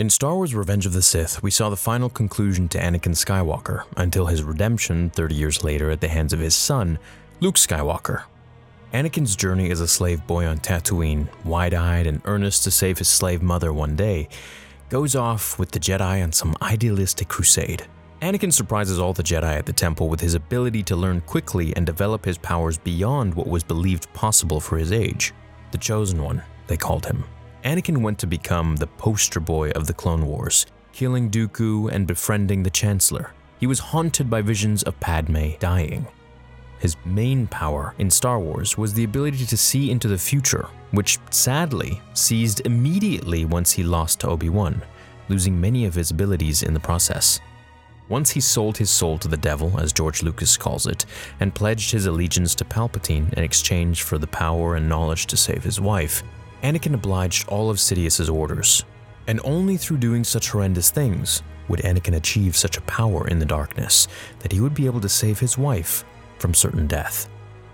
In Star Wars Revenge of the Sith, we saw the final conclusion to Anakin Skywalker until his redemption 30 years later at the hands of his son, Luke Skywalker. Anakin's journey as a slave boy on Tatooine, wide eyed and earnest to save his slave mother one day, goes off with the Jedi on some idealistic crusade. Anakin surprises all the Jedi at the temple with his ability to learn quickly and develop his powers beyond what was believed possible for his age. The Chosen One, they called him. Anakin went to become the poster boy of the Clone Wars, killing Dooku and befriending the Chancellor. He was haunted by visions of Padme dying. His main power in Star Wars was the ability to see into the future, which sadly ceased immediately once he lost to Obi Wan, losing many of his abilities in the process. Once he sold his soul to the devil, as George Lucas calls it, and pledged his allegiance to Palpatine in exchange for the power and knowledge to save his wife, Anakin obliged all of Sidious's orders. And only through doing such horrendous things would Anakin achieve such a power in the darkness that he would be able to save his wife from certain death.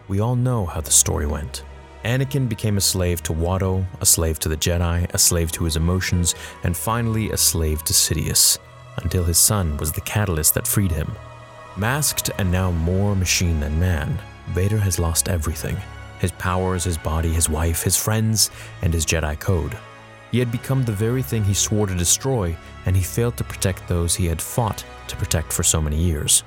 We all know how the story went. Anakin became a slave to Watto, a slave to the Jedi, a slave to his emotions, and finally a slave to Sidious, until his son was the catalyst that freed him. Masked and now more machine than man, Vader has lost everything his powers, his body, his wife, his friends, and his Jedi code. He had become the very thing he swore to destroy, and he failed to protect those he had fought to protect for so many years.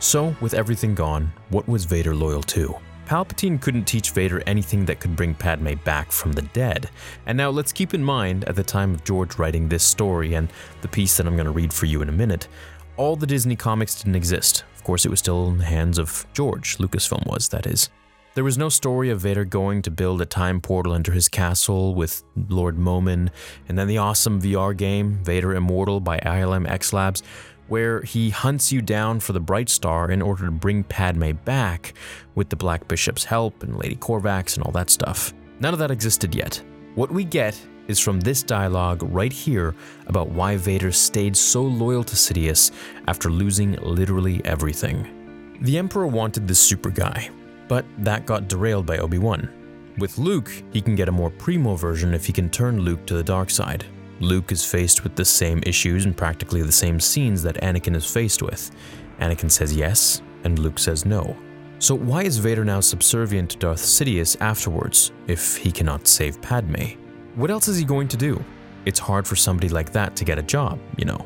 So, with everything gone, what was Vader loyal to? Palpatine couldn't teach Vader anything that could bring Padme back from the dead. And now let's keep in mind, at the time of George writing this story and the piece that I'm going to read for you in a minute, all the Disney comics didn't exist. Of course, it was still in the hands of George, Lucasfilm was, that is. There was no story of Vader going to build a time portal into his castle with Lord Momin, and then the awesome VR game, Vader Immortal by ILM X Labs, where he hunts you down for the Bright Star in order to bring Padme back with the Black Bishop's help and Lady Corvax and all that stuff. None of that existed yet. What we get is from this dialogue right here about why Vader stayed so loyal to Sidious after losing literally everything. The Emperor wanted this super guy, but that got derailed by Obi-Wan. With Luke, he can get a more primo version if he can turn Luke to the dark side. Luke is faced with the same issues and practically the same scenes that Anakin is faced with. Anakin says yes, and Luke says no. So why is Vader now subservient to Darth Sidious afterwards, if he cannot save Padme? What else is he going to do? It's hard for somebody like that to get a job, you know.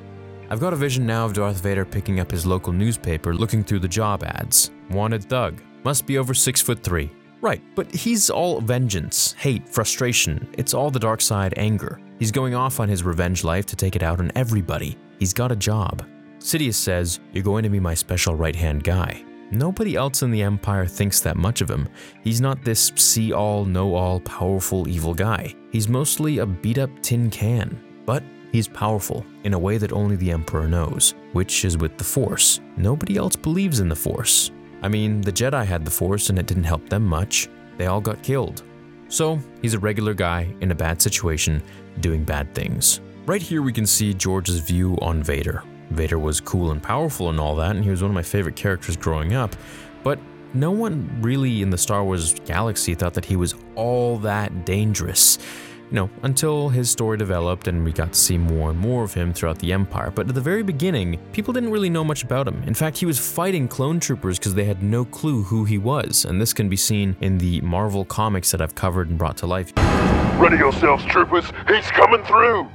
I've got a vision now of Darth Vader picking up his local newspaper, looking through the job ads. Wanted thug, must be over six foot three. Right, but he's all vengeance, hate, frustration. It's all the dark side anger. He's going off on his revenge life to take it out on everybody. He's got a job. Sidious says, You're going to be my special right hand guy. Nobody else in the Empire thinks that much of him. He's not this see all, know all, powerful, evil guy. He's mostly a beat up tin can. But he's powerful in a way that only the Emperor knows, which is with the Force. Nobody else believes in the Force. I mean, the Jedi had the Force and it didn't help them much. They all got killed. So, he's a regular guy in a bad situation, doing bad things. Right here, we can see George's view on Vader. Vader was cool and powerful and all that, and he was one of my favorite characters growing up, but no one really in the Star Wars galaxy thought that he was all that dangerous you know, until his story developed and we got to see more and more of him throughout the Empire. But at the very beginning, people didn't really know much about him. In fact, he was fighting clone troopers because they had no clue who he was, and this can be seen in the Marvel comics that I've covered and brought to life. Ready yourselves, troopers, he's coming through!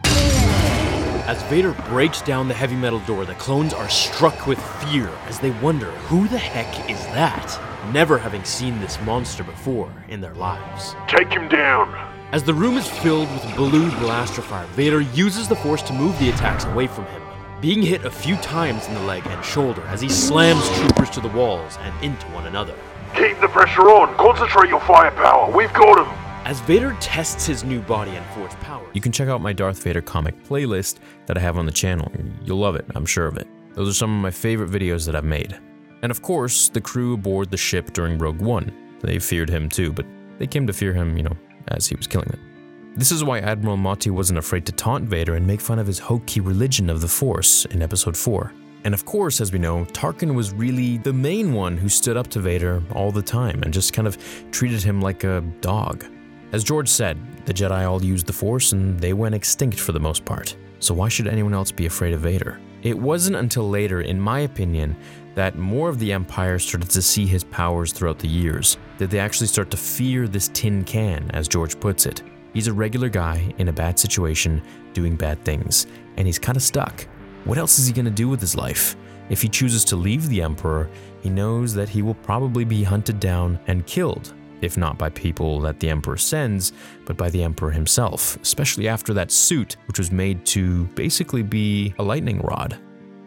As Vader breaks down the heavy metal door, the clones are struck with fear as they wonder who the heck is that, never having seen this monster before in their lives. Take him down! As the room is filled with blue blaster fire, Vader uses the Force to move the attacks away from him, being hit a few times in the leg and shoulder as he slams troopers to the walls and into one another. Keep the pressure on, concentrate your firepower, we've got him! As Vader tests his new body and Force power, you can check out my Darth Vader comic playlist that I have on the channel. You'll love it, I'm sure of it. Those are some of my favorite videos that I've made. And of course, the crew aboard the ship during Rogue One. They feared him too, but they came to fear him, you know, as he was killing them. This is why Admiral Motti wasn't afraid to taunt Vader and make fun of his hokey religion of the Force in Episode 4. And of course, as we know, Tarkin was really the main one who stood up to Vader all the time and just kind of treated him like a dog. As George said, the Jedi all used the Force and they went extinct for the most part. so why should anyone else be afraid of Vader? It wasn't until later, in my opinion, that more of the Empire started to see his powers throughout the years, that they actually start to fear this tin can, as George puts it. He's a regular guy in a bad situation doing bad things, and he's kind of stuck. What else is he going to do with his life? If he chooses to leave the Emperor, he knows that he will probably be hunted down and killed, if not by people that the Emperor sends, but by the Emperor himself, especially after that suit, which was made to basically be a lightning rod.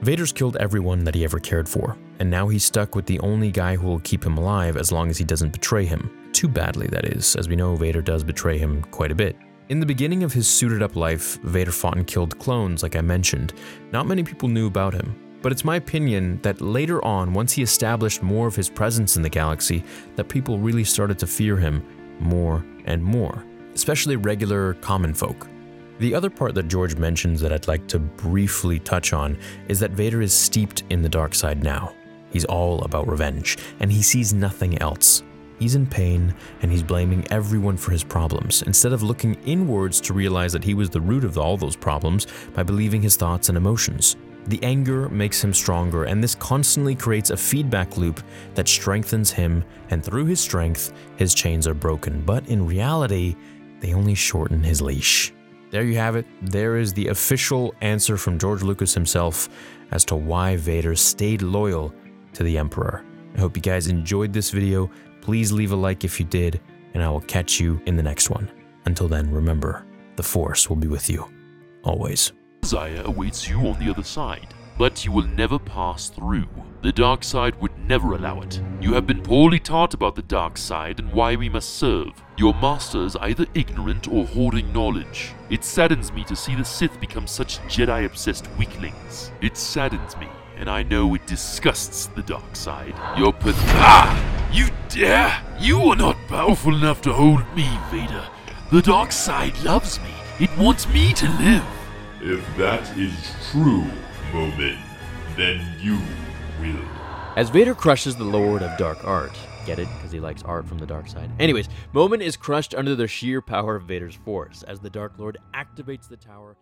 Vader's killed everyone that he ever cared for, and now he's stuck with the only guy who will keep him alive as long as he doesn't betray him. Too badly, that is, as we know Vader does betray him quite a bit. In the beginning of his suited up life, Vader fought and killed clones, like I mentioned. Not many people knew about him, but it's my opinion that later on, once he established more of his presence in the galaxy, that people really started to fear him more and more, especially regular common folk. The other part that George mentions that I'd like to briefly touch on is that Vader is steeped in the dark side now. He's all about revenge, and he sees nothing else. He's in pain, and he's blaming everyone for his problems, instead of looking inwards to realize that he was the root of all those problems by believing his thoughts and emotions. The anger makes him stronger, and this constantly creates a feedback loop that strengthens him, and through his strength, his chains are broken. But in reality, they only shorten his leash. There you have it. There is the official answer from George Lucas himself as to why Vader stayed loyal to the Emperor. I hope you guys enjoyed this video. Please leave a like if you did, and I will catch you in the next one. Until then, remember, the Force will be with you. Always. Desire awaits you on the other side, but you will never pass through. The dark side would never allow it. You have been poorly taught about the dark side and why we must serve. Your master is either ignorant or hoarding knowledge. It saddens me to see the Sith become such Jedi obsessed weaklings. It saddens me, and I know it disgusts the dark side. Your path. Ah! You dare! You are not powerful enough to hold me, Vader. The dark side loves me. It wants me to live. If that is true, Momin, then you will. As Vader crushes the Lord of Dark Art, get it? Because he likes art from the dark side. Anyways, Momin is crushed under the sheer power of Vader's force as the Dark Lord activates the tower.